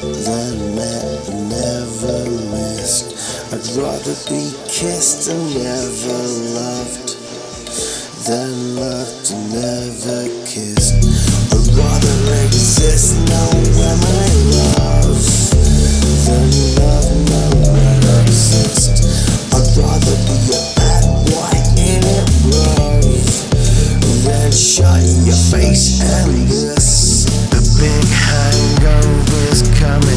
than met, and never missed. I'd rather be kissed and never loved than loved and never kissed. I'd rather exist now when I love than love now when I exist. I'd rather be a bad boy in a rough than shut your face and this the big has come